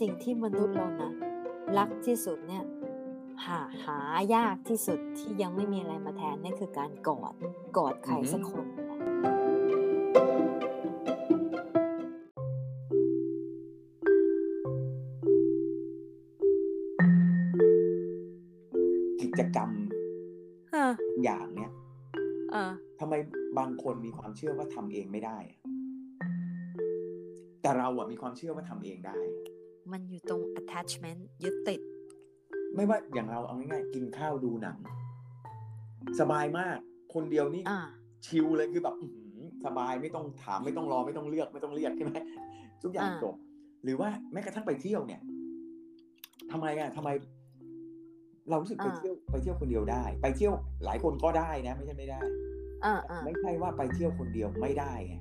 สิ่งที่มนุษย์เรานะรักที่สุดเนี่ยหาหายากที่สุดที่ยังไม่มีอะไรมาแทนนี่คือการกอดกอดใครสักคน เชื่อว่าทำเองไม่ได้อะแต่เราอะมีความเชื่อว่าทำเองได้ มันอยู่ตรง attachment ยึดติด ไม่ว่าอย่างเราเอาง่ายๆกินข้าวดูหนัง สบายมาก คนเดียวนี่อ่าชิลเลยคือแบบอื้อหือสบายไม่ต้องถามไม่ต้องรอไม่ต้องเลือกไม่ต้องเรียกใช่ไหมทุกอย่างอ่าจบหรือว่าแม้กระทั่งไปเที่ยวเนี่ยทำไมอะทำไม เรารู้สึกไปเที่ยวไปเที่ยวคนเดียวได้ ไปเที่ยวหลายคนก็ได้นะ ไม่ใช่ไม่ได้อ่าอ่า ไม่ใช่ว่าไปเที่ยวคนเดียวไม่ได้ไง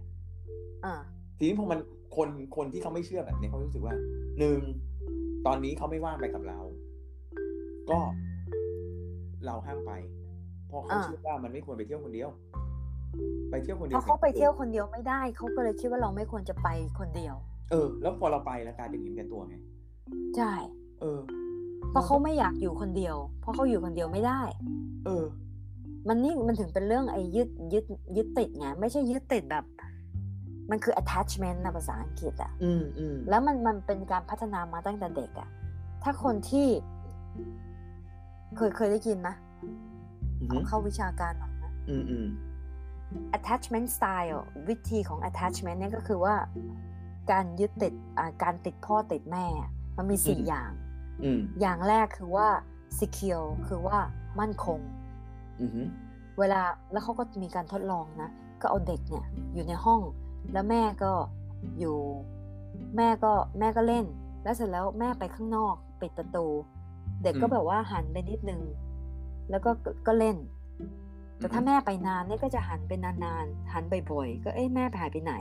อ่าทีนี้พอมันคนคนที่เขาไม่เชื่อแบบนี้เขารู้สึกว่าหนึ่งตอนนี้เขาไม่ว่างไปกับเรา ก็เราห้ามไปเพราะเขาอ่าเชื่อว่ามันไม่ควรไปเที่ยวคนเดียว ไปเที่ยวคนเดีเพยวราะเขาไปเที่ยวคนเดียวไม่ได้เขาก็เลยคิดว่าเราไม่ควรจะไปคนเดียว เออ แล้วพอเราไปแล้วกลายเป็นเห็นแก่ตัวไงใช่ เออเพราะเขาไม่อยากอยู่คนเดียว เพราะเขาอยู่คนเดียวไม่ได้ เออ มันนี่มันถึงเป็นเรื่องไอ้ยึดยึดยึดติดไงไม่ใช่ยึดติดแบบ มันคือ attachment นะภาษาอังกฤษอะอืมอืมแล้วมันมันเป็นการพัฒนามาตั้งแต่เด็กอะถ้าคนที่ เคยเคยได้ยินไหมอืเอามเข้าวิชาการหน่อยนะอืมอืม attachment style วิธีของ attachment เนี่ยก็คือว่า การยึดติดอ่าการติดพ่อติดแม่ มันมีสี่อย่างอืมอย่างแรกคือว่า secure คือว่ามั่นคงอืม เวลาแล้วเขาก็มีการทดลองนะ ก็เอาเด็กเนี่ยอยู่ในห้อง แล้วแม่ก็อยู่ แม่ก็แม่ก็เล่น แล้วเสร็จแล้วแม่ไปข้างนอกปิดประตู เด็กก็แบบว่าหันไปนิดนึง แล้วก็ก็ก็เล่น แต่ถ้าแม่ไปนานเนี่ยก็จะหันไปนานๆหันบ่อยๆก็เอ้ยแม่หายไปไหน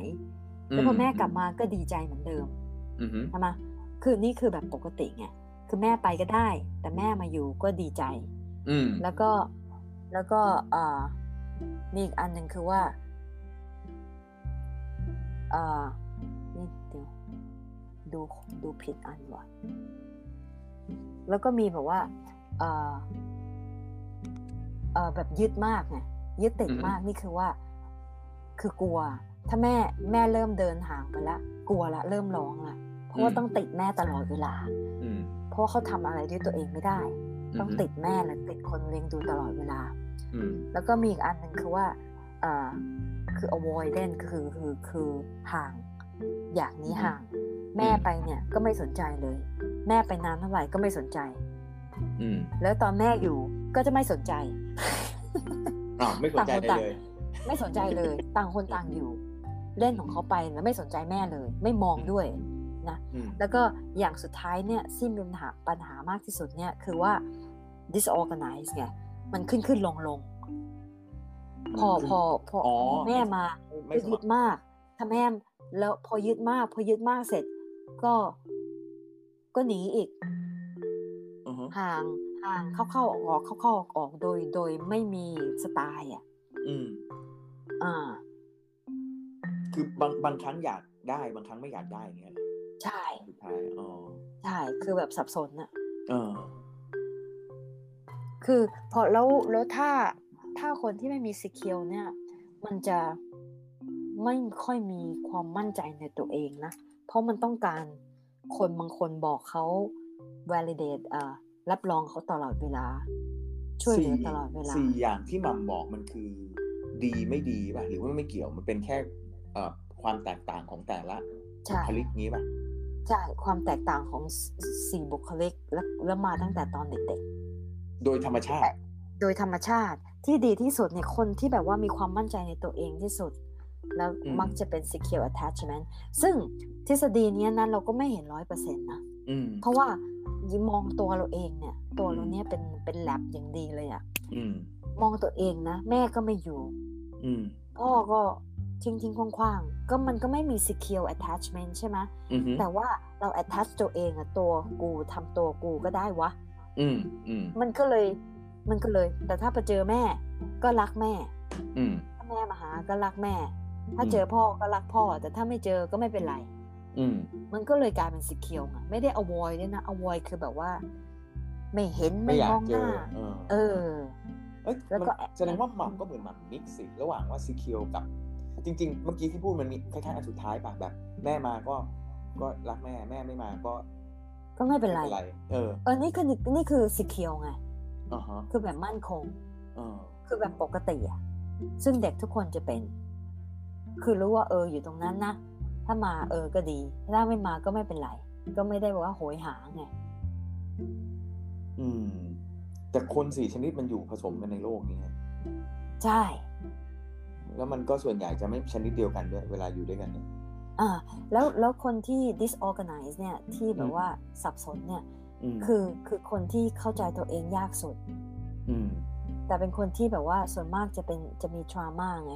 แล้วพอแม่กลับมาก็ดีใจเหมือนเดิมอืมอืมใช่ไหมคือนี่คือแบบปกติไงคือแม่ไปก็ได้ แต่แม่มาอยู่ก็ดีใจอืมแล้วก็ แล้วก็เอ่อมีอีกอันหนึ่งคือว่าเอ่อนี่เดี๋ยวดูดูผิดอันว่ะแล้วก็มีแบบว่าเอ่อเอ่อแบบยึดมากไงยึดติดมากนี่คือว่า คือกลัว ถ้าแม่แม่เริ่มเดินห่างไปละกลัวละเริ่มร้องละเพราะว่าต้องติดแม่ตลอดเวลาอืมเพราะว่าเขาทำอะไรด้วยตัวเองไม่ได้ ต้องติดแม่และติดคนเลี้ยงดูตลอดเวลาอืมแล้วก็มีอีกอันหนึ่งคือว่าเอ่อคือ avoidance คือคือคือห่าง อยากหนี้ห่าง แม่ไปเนี่ยก็ไม่สนใจเลย แม่ไปนานเท่าไหร่ก็ไม่สนใจอืมแล้วตอนแม่อยู่ก็จะไม่สนใจอ่าวไม่สนใจต่างคนต่างเลยเลย ไม่สนใจเลย ต่างคนต่างอยู่ เล่นของเขาไปแล้วไม่สนใจแม่เลย ไม่มองด้วย นะอืมแล้วก็อย่างสุดท้ายเนี่ยที่มีปัญหาปัญหามากที่สุดเนี่ยคือว่า disorganize ไงมันขึ้นขึ้นลงลงพอพอพออ๋อแม่มาไม่ก็สยึมัดมาก ถ้าแม่แล้วพอยึดมาก พอยึดมากเสร็จ ก็ก็หนีอีกอือฮึห่างห่างเข้าเข้าออกออกเข้าเข้าออกออกโดยโดยไม่มีสไตล์อะ อืม อ่า คือบางบางครั้งอยากได้บางครั้งไม่อยากได้อย่างเงี้ยเหรอ ใช่สุดท้ายอ๋อใช่คือแบบสับสนอะเออ คือพอแล้วแล้วถ้าถ้าคนที่ไม่มี skill เนี่ย มันจะไม่ค่อยมีความมั่นใจในตัวเองนะ เพราะมันต้องการคนบางคนบอกเขา validate อ่ารับรองเขาตลอดเวลา ช่วยเหลือตลอดเวลาสี่อย่างที่หมัมบอกมันคือ ดีไม่ดีป่ะหรือว่าไม่เกี่ยวมันเป็นแค่เอ่อความแตกต่างของแต่ละใช่บุคลิกนี้ป่ะ ใช่ความแตกต่างของสสี่บุคลิกและแล้วมาตั้งแต่ตอนเด็กโดยธรรมชาติๆโดยธรรมชาติที่ดีที่สุดเนี่ยคนที่แบบว่ามีความมั่นใจในตัวเองที่สุด แล้วอืมมักจะเป็น secure attachment ซึ่งทฤษฎีเนี้ยนั้นเราก็ไม่เห็นร้อยเปอร์เซ็นต์นะอืมเพราะว่ายิมองตัวเราเองเนี่ย ตัวเราเนี่ยเป็นเป็นแลบอย่างดีเลยอะอืมมองตัวเองนะ แม่ก็ไม่อยู่อืมพ่อก็ ทิ้งทิ้งๆคว่างๆ ก็มันก็ไม่มี secure attachment ใช่ไหมอืมแต่ว่าเรา attach ตัวเองอะตัวกูทำตัวกูก็ได้วะอืมอืมมันก็เลย มันก็เลย แต่ถ้าไปเจอแม่ ก็รักแม่อืมถ้าแม่มาหาก็รักแม่ ถ้าอืมเจอพ่อก็รักพ่อ แต่ถ้าไม่เจอก็ไม่เป็นไรอืมมันก็เลยกลายเป็นสิเคียวไงไม่ได้ avoid ด้วยนะ avoid คือแบบว่า ไม่เห็นไม่ไม่อยามกองเจหอน้าเออเออเอ้ยแล้วมันก็แสดงว่าหม่ำก็เหมือนหม่ำมิกซ์สิระหว่างว่าซีเคียวกับ จริง ๆ เมื่อกี้ที่พูดมันมีคล้ายๆอันสุดท้ายป่ะแบบ แม่มาก็ก็รักแม่แม่ไม่มาก็ ก็ไม่เป็นไรเออเออนี่คือนี่คือสิเคียวไงอ่าฮะคือแบบมั่นคงเออคือแบบปกติอะซึ่งเด็กทุกคนจะเป็น คือรู้ว่าเอออยู่ตรงนั้นนะถ้ามาเออก็ดี ถ้าไม่มาก็ไม่เป็นไร ก็ไม่ได้บอกว่าโหยหาไงอืม แต่คนสี่ชนิดมันอยู่ผสมกันในโลกนี้ไงใช่ แล้วมันก็ส่วนใหญ่จะไม่ชนิดเดียวกันด้วยเวลาอยู่ด้วยกันเนี่ยอ่าแล้วแล้วคนที่ disorganize เนี่ยที่แบอืบมว่าสับสนเนี่ยอืมคือคือคนที่เข้าใจตัวเองยากสุดอืมแต่เป็นคนที่แบบว่าส่วนมากจะเป็นจะมี trauma ไง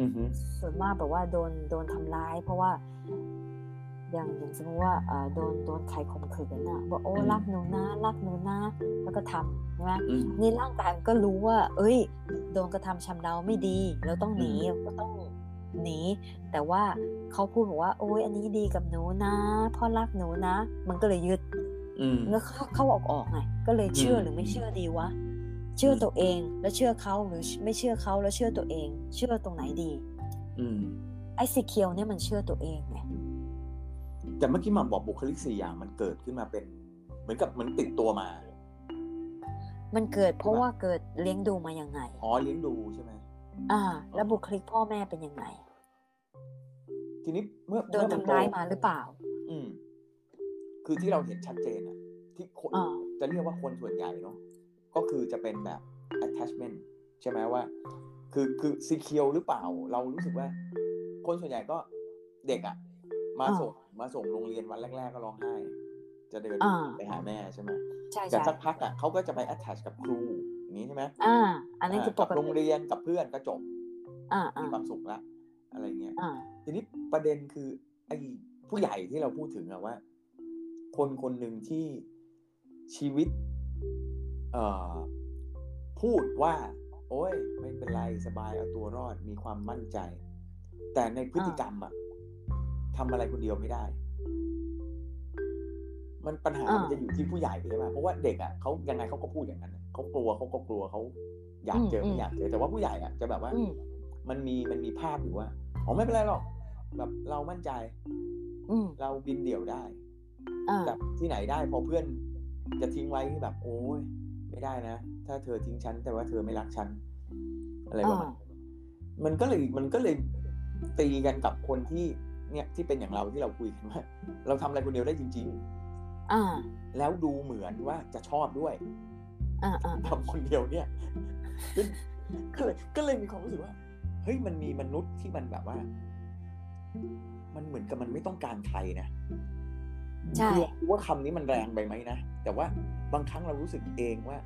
อือฮึส่วนมากแบบว่าโดนโดนทำร้าย เพราะว่า อย่างอย่างสมมติว่าเอ่อโดนโดนใครข่มขืนน่ะบอกโอ้รักหนูนะรักหนูนะแล้วก็ทำใช่ไหมอืมนี่ร่างกายมันก็รู้ว่า เอ้ย โดนกระทำชำเราไม่ดี เราต้องหนีอืมเราก็ต้องหนี แต่ว่าเขาพูดบอกว่า โอ้ยอันนี้ดีกับหนูนะพ่อรักหนูนะ มันก็เลยยึดอืมแล้วเข้าเข้าออกออกไงก็เลยเชื่ออืมหรือไม่เชื่อดีวะเชื่ออมตัวเองแล้วเชื่อเขาหรือไม่เชื่อเขาแล้วเชื่อตัวเอง เชื่อตรงไหนดี อืมไอ้สีเขียวเนี่ยมันเชื่อตัวเองไงแต่เมื่อกี้หม่ำบอกบุคลิกสี่อย่างมันเกิดขึ้นมาเป็น เหมือนกับเหมือนติดตัวมา มันเกิดเพราะใช่ปะว่าเกิดเลี้ยงดูมายังไง อ๋อเลี้ยงดูใช่ไหมอ่า แล้วบุคลิกพ่อแม่เป็นยังไง ทีนี้เมื่อโดนเมื่อทำร้ายโตมาหรือเปล่า อืม คือที่เราเห็นชัดเจนอะที่คนอ่าจะเรียกว่าคนส่วนใหญ่เนาะก็คือจะเป็นแบบ attachment ใช่ไหมว่า คือคือซีเคียวหรือเปล่า เรารู้สึกว่า คนส่วนใหญ่ก็เด็กอะมาอ่าส่งมาส่งโรงเรียนวันแรก ๆ ก็ร้องไห้ จะเดินอ่าไปหาแม่ใช่ไหมใช่แต่ใช่สักพักอะเขาก็จะไป attach กับครูอย่างนี้ใช่ไหมอ่า อันนี้คือปกับกโรงติเรียนกับเพื่อนก็จบ อ่ามีอ่าความสุขละอะไรเงี้ยอ่าทีนี้ประเด็นคือไอ้ผู้ใหญ่ที่เราพูดถึงอะว่า คนคนหนึ่งที่ชีวิต เอ่อ พูดว่า โอ้ย ไม่เป็นไรสบายเอาตัวรอดมีความมั่นใจ แต่ในพฤติกรรมอะทำอะไรคนเดียวไม่ได้ มันปัญหาอ่ามัมันจะอยู่ที่ผู้ใหญ่ใช่ไหมเพราะว่าเด็กอะเขายังไงเขาก็พูดอย่างนั้นอะเขากลัวเขาก็กลัวเขาอยากเจอไม่อยากเจอแต่ว่าผู้ใหญ่อะจะแบบว่าอืมมันมีมันมีภาพอยู่ว่าอ๋อไม่เป็นไรหรอก แบบเรามั่นใจอืมเราบินเดี่ยวได้อ่าแบบที่ไหนได้พอเพื่อนจะทิ้งไว้ที่แบบ โอ้ยไม่ได้นะถ้าเธอทิ้งฉันแต่ว่าเธอไม่รักฉันอะไรประมาณอ่ามันก็เลยมันก็เลยตีกันกับคนที่เนี่ยที่เป็นอย่างเราที่เราคุยกันว่าเราทำอะไรคนเดียวได้จริง อ่าๆแล้วดูเหมือนว่าจะชอบด้วยอ่าอ่าทำคนเดียวเนี่ยก็เลยก็เลยมีความรู้สึกว่า เฮ้ยมันมีมนุษย์ที่มันแบบว่า มันเหมือนกับมันไม่ต้องการใครนะใช่คือรู้ว่าคำนี้มันแรงไปไหมนะ แต่ว่าบางครั้งเรารู้สึกเองว่า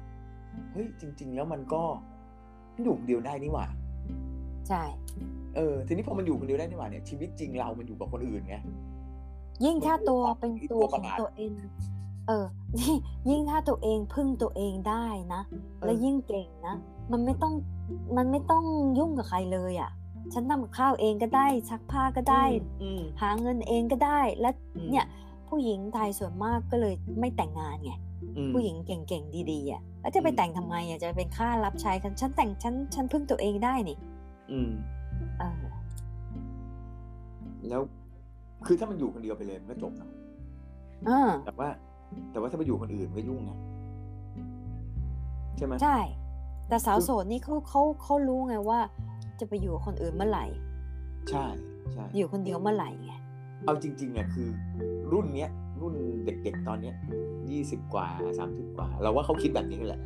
เฮ้ยจริง ๆ แล้วมันก็อยู่คนเดียวได้นี่หว่า ใช่ เออ ทีนี้พอมันอยู่คนเดียวได้นี่หว่าเนี่ยชีวิตจริงเรามันอยู่กับคนอื่นไง ยิ่งถ้าตัวตัวเป็นอีกตัวตัวขประองหลาดตัวเอง เออยิ่งยิ่งถ้าตัวเองพึ่งตัวเองได้นะ และยิ่งเก่งนะ มันไม่ต้อง มันไม่ต้องยุ่งกับใครเลยอะ ฉันทำกับข้าวเองก็ได้ ซักผ้าก็ได้อืมหาเงินเองก็ได้ และอืมเนี่ย ผู้หญิงไทยส่วนมากก็เลยไม่แต่งงานไงอืมผู้หญิงเก่งๆดีๆอะ แล้วจะไปอืมแต่งทำไมอะ จะเป็นค่ารับใช้กัน ฉันแต่ง ฉัน ฉันพึ่งตัวเองได้นี่ อืม เออ แล้ว คือถ้ามันอยู่คนเดียวไปเลยมันก็จบนะเออแต่ว่า แต่ว่าถ้าไปอยู่คนอื่นมันก็ยุ่งไงใช่ไหมใช่ แต่สาวคือโสดนี่เขาเขาเขารู้ไงว่า จะไปอยู่กับคนอื่นเมื่อไหร่ ใช่ใช่อยู่คนเดียวเมื่อไหร่ไงเอาจริงๆอะคือ รุ่นเนี้ย รุ่นเด็กๆตอนเนี้ยยี่สิบกว่าสามสิบกว่า เราว่าเขาคิดแบบนี้แหละ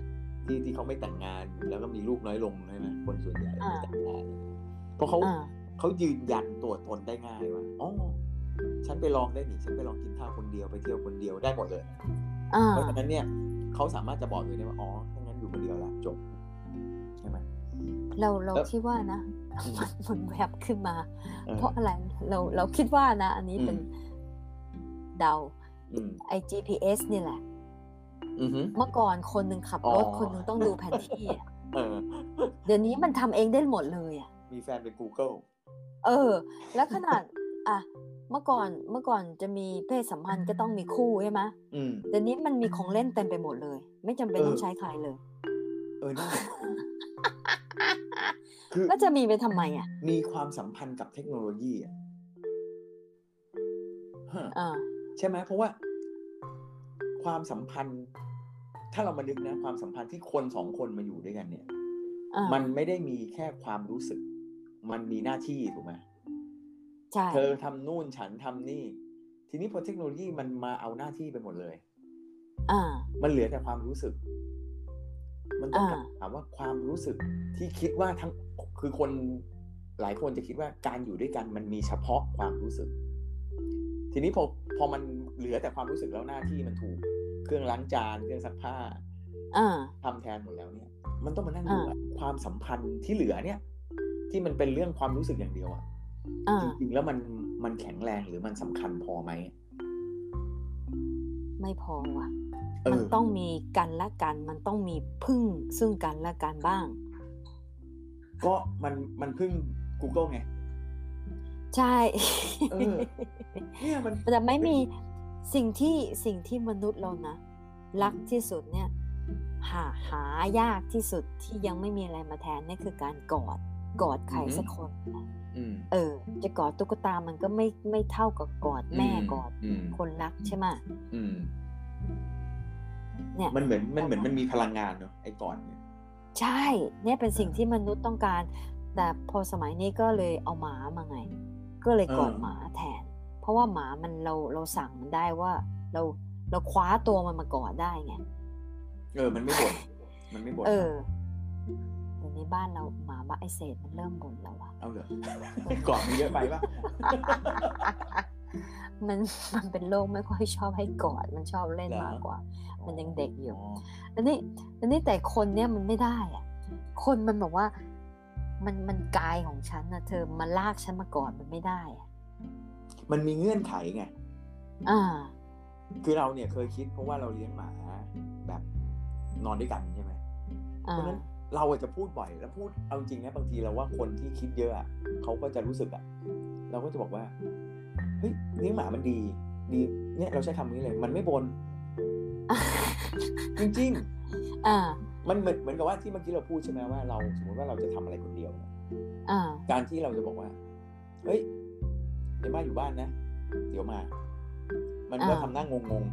ที่ที่เขาไม่แต่งงานแล้วก็มีลูกน้อยลงใช่ไหมคนส่วนใหญ่ไม่แต่งงานเพราะเขาอ่าเขายืนยันตัวตนได้ง่ายว่าอ๋อ ฉันไปลองได้หนิฉันไปลองกินข้าวคนเดียวไปเที่ยวคนเดียวได้หมดเลยอ่าเพราะฉะนั้นเนี่ยเขาสามารถจะบอกเลยได้ว่าอ๋อถ้างั้นอยู่คนเดียวละจบใช่ไหมเราเราแล้วคิดว่านะอืมมันมันแวบขึ้นมาเออเพราะอะไรเราเราคิดว่านะ อันนี้เป็นอืมเดาอืมไอ GPS นี่แหละอือฮึเมื่อก่อนคนหนึ่งขับรถอ๋อคนหนึ่งต้องดูแผนที่อะเออเดี๋ยวนี้มันทำเองได้หมดเลยอะมีแฟนเป็น Google เออ แล้วขนาด อะ เมื่อก่อนเมื่อก่อนจะมีเพศสัมพันธ์ก็ต้องมีคู่ใช่ไหมอืมเดี๋ยวนี้มันมีของเล่นเต็มไปหมดเลย ไม่จำเป็นเออต้องใช้ใครเลย เออนั่นแหละคือก็จะมีไปทำไมอะ มีความสัมพันธ์กับเทคโนโลยีอะฮะอ่าใช่ไหมเพราะว่า ความสัมพันธ์ ถ้าเรามานึกนะ ความสัมพันธ์ที่คนสองคนมาอยู่ด้วยกันเนี่ยอ่ามันไม่ได้มีแค่ความรู้สึก มันมีหน้าที่ถูกไหมใช่ เธอทำนู่นฉันทำนี่ ทีนี้พอเทคโนโลยีมันมาเอาหน้าที่ไปหมดเลยอ่ามันเหลือแต่ความรู้สึก มันต้องอ่าถามว่าความรู้สึกที่คิดว่าทั้งคือคนหลายคนจะคิดว่าการอยู่ด้วยกันมันมีเฉพาะความรู้สึก ทีนี้พอพอมันเหลือแต่ความรู้สึกแล้วหน้าที่มันถูก เครื่องล้างจานเครื่องซักผ้าอ่าทำแทนหมดแล้วเนี่ย มันต้องมานั่งดูอ่าว่าความสัมพันธ์ที่เหลือเนี่ย ที่มันเป็นเรื่องความรู้สึกอย่างเดียวอะอ่า จริงๆแล้วมันมันแข็งแรงหรือมันสำคัญพอไหม ไม่พอว่ะเอมันอต้องมีกันและกัน มันต้องมีพึ่งซึ่งกันและกันบ้าง ก็มันมันเพิ่ง Google ไง ใช่เออเนี่ยมันแต่ไม่มีสิ่งที่สิ่งที่มนุษย์เรานะ รักที่สุดเนี่ย หาหายากที่สุดที่ยังไม่มีอะไรมาแทนนี่คือการกอด กอดใครสักคนอืมเออ จะกอดตุ๊กตามันก็ไม่ไม่เท่ากับกอดแม่อืมกอดอืมคนรักใช่ไหมอืมเนี่ยมันเหมือนมันเหมือนมันมีพลังงานเนอะไอ้ก่อนเนี่ยใช่ เนี่ยเป็นสิ่งที่มนุษย์ต้องการ แต่พอสมัยนี้ก็เลยเอาหมามาไง ก็เลยกอดหมาแทน เพราะว่าหมามันเราเราสั่งมันได้ว่าเราเราคว้าตัวมันมากอดได้ไง เออ มันไม่บ่นมันไม่บ่นเออเดี๋ยว นี้บ้านเราหมาบ้าไอเศษมันเริ่มบ่นแล้วอะเอาเหรอก่อนมันเยอะไปปะมันมันเป็นโรคไม่ค่อยชอบให้กอดมันชอบเล่นเหรอมากกว่า มันยังเด็กอยู่อ๋อแล้วนี่แล้วนี่แต่คนเนี่ยมันไม่ได้อะคนมันบอกว่า มันมันกายของฉันนะเธอมาลากฉันมากอดมันไม่ได้อะมันมีเงื่อนไขไงอ่า คือเราเนี่ยเคยคิดเพราะว่าเราเลี้ยงหมาแบบนอนด้วยกันใช่ไหมเพอ่าราะฉะนั้น เราอาจจะพูดบ่อยแล้วพูดเอาจริงนะบางทีเราว่าคนที่คิดเยอะอะเขาก็จะรู้สึกอะเราก็จะบอกว่าเฮ้ยเลี้ยงหมามันดี ดีเนี่ยเราใช้คำนี้เลย มันไม่บน จริงอ่าๆมันเหมือนเหมือนกับว่าที่เมื่อกี้เราพูดใช่ไหมว่าเราสมมติว่าเราจะทำอะไรคนเดียวเนี่ยอ่าการที่เราจะบอกว่า เฮ้ยเดี๋ยวมาอยู่บ้านนะ เดี๋ยวมา มันก็อ่าทำหน้างงง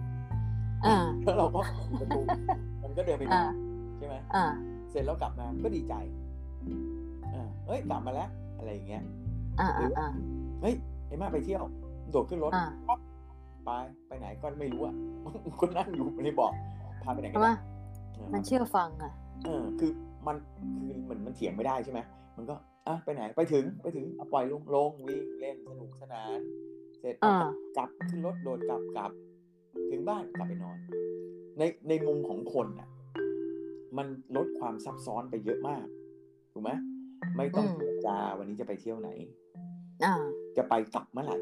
อ่าๆแล้วเราก็ปิดประตูมันก็เดินไปนอนอ่าใช่ไหม อ่าเสร็จแล้วกลับมาก็ดีใจอ่าเฮ้ยกลับมาแล้ว อะไรอย่างเงี้ยอ่าอ่าอ่าเฮ้ยเอ็มมาไปเที่ยว โดดขึ้นรถอ่าปั๊บไปไปไหนก็ไม่รู้อะก็นั่งอยู่ในเบอกพาไปไหนเพก็ราะได้ว่าเออมันเชื่อฟังอะเออคือมันคือเหมือนมันเถียงไม่ได้ใช่ไหมมันก็อะไปไหนไปถึงไปถึงเอาปล่อยลงลงวิ่งเล่นสนุกสนาน เสร็จอ่ากลับขึ้นรถโดดกลับกลับ ถึงบ้านกลับไปนอน ในในมุมของคนอะ มันลดความซับซ้อนไปเยอะมาก ถูกไหมไม่ต้องอืมเจรจาวันนี้จะไปเที่ยวไหนอ่าจะไปกลับเมื่อไหร่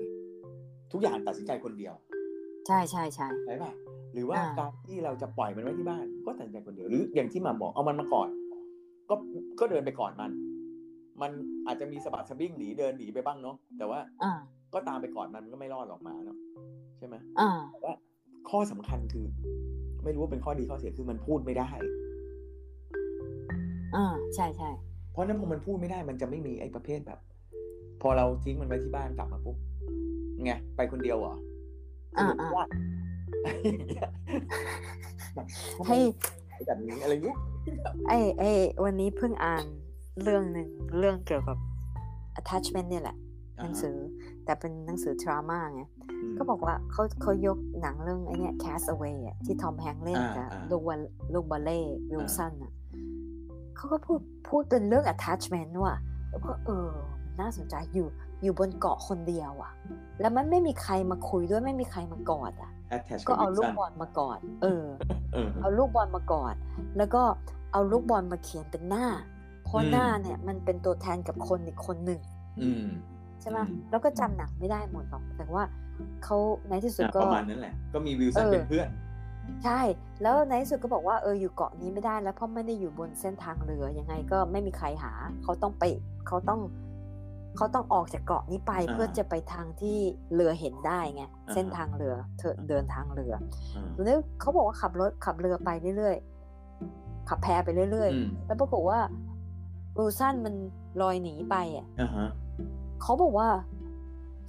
ทุกอย่างตัดสินใจคนเดียว ใช่ใช่ใช่ใช่ป่ะหรือว่าอ่าการที่เราจะปล่อยมันไว้ที่บ้าน ก็ตัดสินใจคนเดียวหรืออย่างที่หมาบอกเอามันมาก่อนก็ก็เดินไปก่อนมัน มันอาจจะมีสะบัดสะบิ้งหนีเดินหนีไปบ้างเนาะแต่ว่าอ่าก็ตามไปก่อนมันมันก็ไม่รอดหรอกหมาเนาะใช่ไหมอ่าแต่ว่าข้อสำคัญคือ ไม่รู้ว่าเป็นข้อดีข้อเสียคือมันพูดไม่ได้ อ่าใช่ใช่เพราะฉะนั้นพอมันพูดไม่ได้มันจะไม่มีไอ้ประเภทแบบ พอเราทิ้งมันไว้ที่บ้านกลับมาปุ๊บไงไปคนเดียวเหรออ่าสรุปอ่าว่าอย่างเงี้ยแบบทำไมให้แบบนี้อะไรเงี้ยไอ้ไอ้วันนี้เพิ่งอ่านเรื่องหนึ่งเรื่องเกี่ยวกับ attachment เนี่ยแหละหนังสือแต่เป็นหนังสือ drama ไงมก็บอกว่าเขาเขายกหนังเรื่องไอ้เนี่ย Cast Away อะที่ทอมแฮงค์เล่นอ่ากับอ่าลูกบอลลูกบอลเล่วิลสันอะ เขาก็พูดพูดเป็นเรื่อง attachment ว่ะแล้วก็เออมันน่าสนใจอยู่อยู่บนเกาะคนเดียวอะ แล้วมันไม่มีใครมาคุยด้วยไม่มีใครมากอดอะ attach ก็เอาลูก Wilson บอลมากอดเออเออ เอาลูกบอลมากอด แล้วก็เอาลูกบอลมาเขียนเป็นหน้า เพราะอืมหน้าเนี่ยมันเป็นตัวแทนกับคนอีกคนหนึ่งอืมใช่ไหมอืมแล้วก็จำหนังไม่ได้หมดหรอก แต่ว่าเขาในที่สุดอะก็ประมาณนั้นแหละ ก็มีวิลสันเออเป็นเพื่อน ใช่ แล้วในที่สุดก็บอกว่าเอออยู่เกาะนี้ไม่ได้แล้วเพราะไม่ได้อยู่บนเส้นทางเรือยังไงก็ไม่มีใครหา เขาต้องไปเขาต้องเขาต้องออกจากเกาะนี้ไปอ่าเพื่อจะไปทางที่เรือเห็นได้ไงอ่าฮะเส้นทางเรือเธอเดินทางเรืออ่าแล้วเขาบอกว่าขับรถขับเรือไปเรื่อยๆขับแพไปเรื่อยอืมๆแล้วปรากฏว่ารูซันมันลอยหนีไปอะอ่าฮะเขาบอกว่า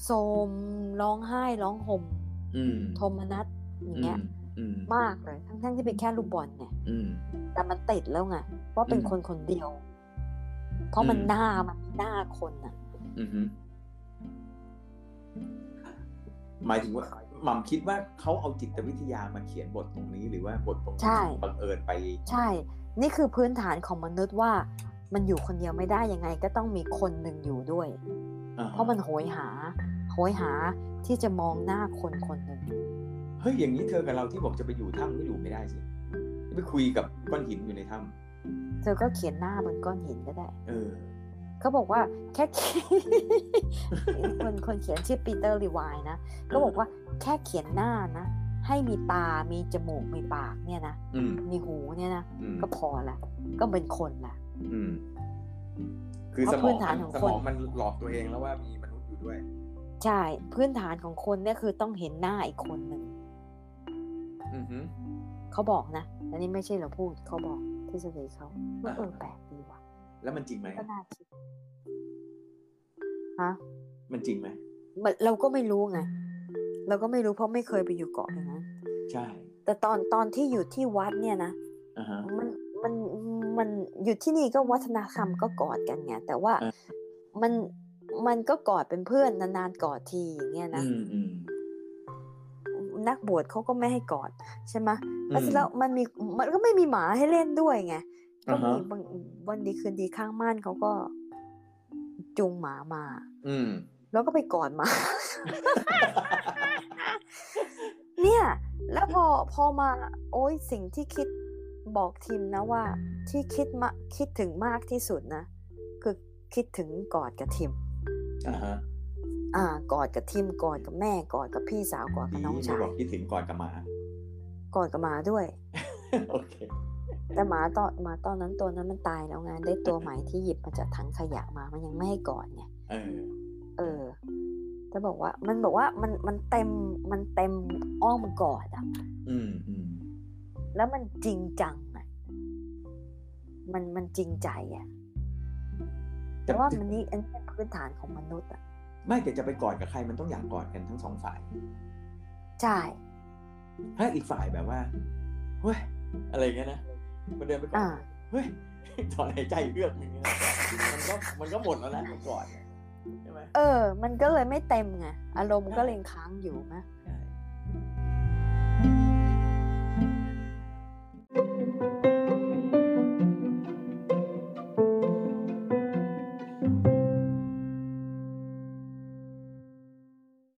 โสมร้องไห้ร้องห่มอืมโทมนัสอย่างเงี้ยอื มมากเลย ทั้งๆที่เป็นแค่ลูกบอลเนี่ยอืมแต่มันติดแล้วไงว่าเป็นอืมคนคนเดียว เพราะมันอืมหน้ามันหน้าคนอะอืมฮึหมายถึงว่าหม่ำคิดว่าเขาเอาจิตวิทยามาเขียนบทตรงนี้หรือว่าบทตรงนี้ใช่บังเอิญไป ใช่ นี่คือพื้นฐานของมนุษย์ว่า มันอยู่คนเดียวไม่ได้ยังไง ก็ต้องมีคนหนึ่งอยู่ด้วยอ่าฮเพราะมันโหยหา โหยหาที่จะมองหน้าคนคนหนึ่งเฮ้ยอย่างนี้เธอกับเราที่บอกจะไปอยู่ถ้ำก็อยู่ไม่ได้สิไปคุยกับก้อนหินอยู่ในถ้เธอก็เขียนหน้าบนก้อนหินก็ได้ำเออเขาบอกว่าแค่คนคนเขียนชื่อปีเตอร์ลีวายนะก็บอกว่าแค่เขียนหน้านะให้มีตา มีจมูก มีปากเนี่ยนะอืมมีหูเนี่ยนะอืมก็พอละ ก็เป็นคนละอืมคือเพสราะมพื้องนฐานมันของสคมนองมันหลอกตัวเองแล้วว่ามีมนุษย์อยู่ด้วย ใช่ พื้นฐานของคนเนี่ยคือต้องเห็นหน้าอีกคนหนึ่งอือฮึ เขาบอกนะอันนี้ไม่ใช่เราพูดเขาบอกทฤษฎีเขาว่าเอออ่าแปลกดีว่ะ แล้วมันจริงไหมก็น่าคิดฮะมันจริงไหมมันเราก็ไม่รู้ไงเราก็ไม่รู้เพราะไม่เคยไปอยู่เกาะอย่างนั้นใช่ แต่ตอนตอนที่อยู่ที่วัดเนี่ยนะอ่าฮะมันมันมันอยู่ที่นี่ก็วัฒนธรรมก็กอดกันไงแต่ว่าเออมันมันก็กอดเป็นเพื่อนนานๆกอดทีอย่างเงี้ยนะอืมอืม นักบวชเขาก็ไม่ให้กอดใช่ไหมอืมแล้วเสร็จแล้วมันมีมันก็ไม่มีหมาให้เล่นด้วยไงก็อ่าฮะมีบางวันดีคืนดีข้างม่านเขาก็จูงหมามา อืม แล้วก็ไปกอดหมา เนี่ย แล้วพอพอมา โอ้ยสิ่งที่คิดบอกทีมนะว่า ที่คิดมาคิดถึงมากที่สุดนะ คือคิดถึงกอดกับทีมอ่าฮะ อ่ากอดกับทีมกอดกับแม่กอดกับพี่สาวกอดกับดีน้องไม่ชายบอกคิดถึงก่อนกับหมากอดกับหมาด้วยโอเคแต่หมาตอนหมาตอนนั้นตัวนั้นมันตายแล้วไงได้ตัวใหม่ที่หยิบมาจากถังขยะมามันยังไม่ให้กอดไงเออ เออจะบอกว่า มันบอกว่ามันมันเต็มมันเต็มอ้อมกอดอะ อืมอืมแล้วมันจริงจังอะ มันมันจริงใจอะแต่ว่ามันนี่อันนี้เป็นพื้นฐานของมนุษย์อะ ไม่แต่จะไปกอดกับใครมันต้องอยากกอดกันทั้งสองฝ่ายใช่ถ้าอีกฝ่ายแบบว่าเฮ้ยอะไรอย่างเงี้ยนะมันเดินไปกออ่าดเฮ้ยถอนหายใจเลือกอย่างเงี้ยมันก็มันก็หมดแล้วนะมันกอดเนี่ยใช่ไหมเออ มันก็เลยไม่เต็มไงอารมณ์ก็เลยค้างอยู่นะ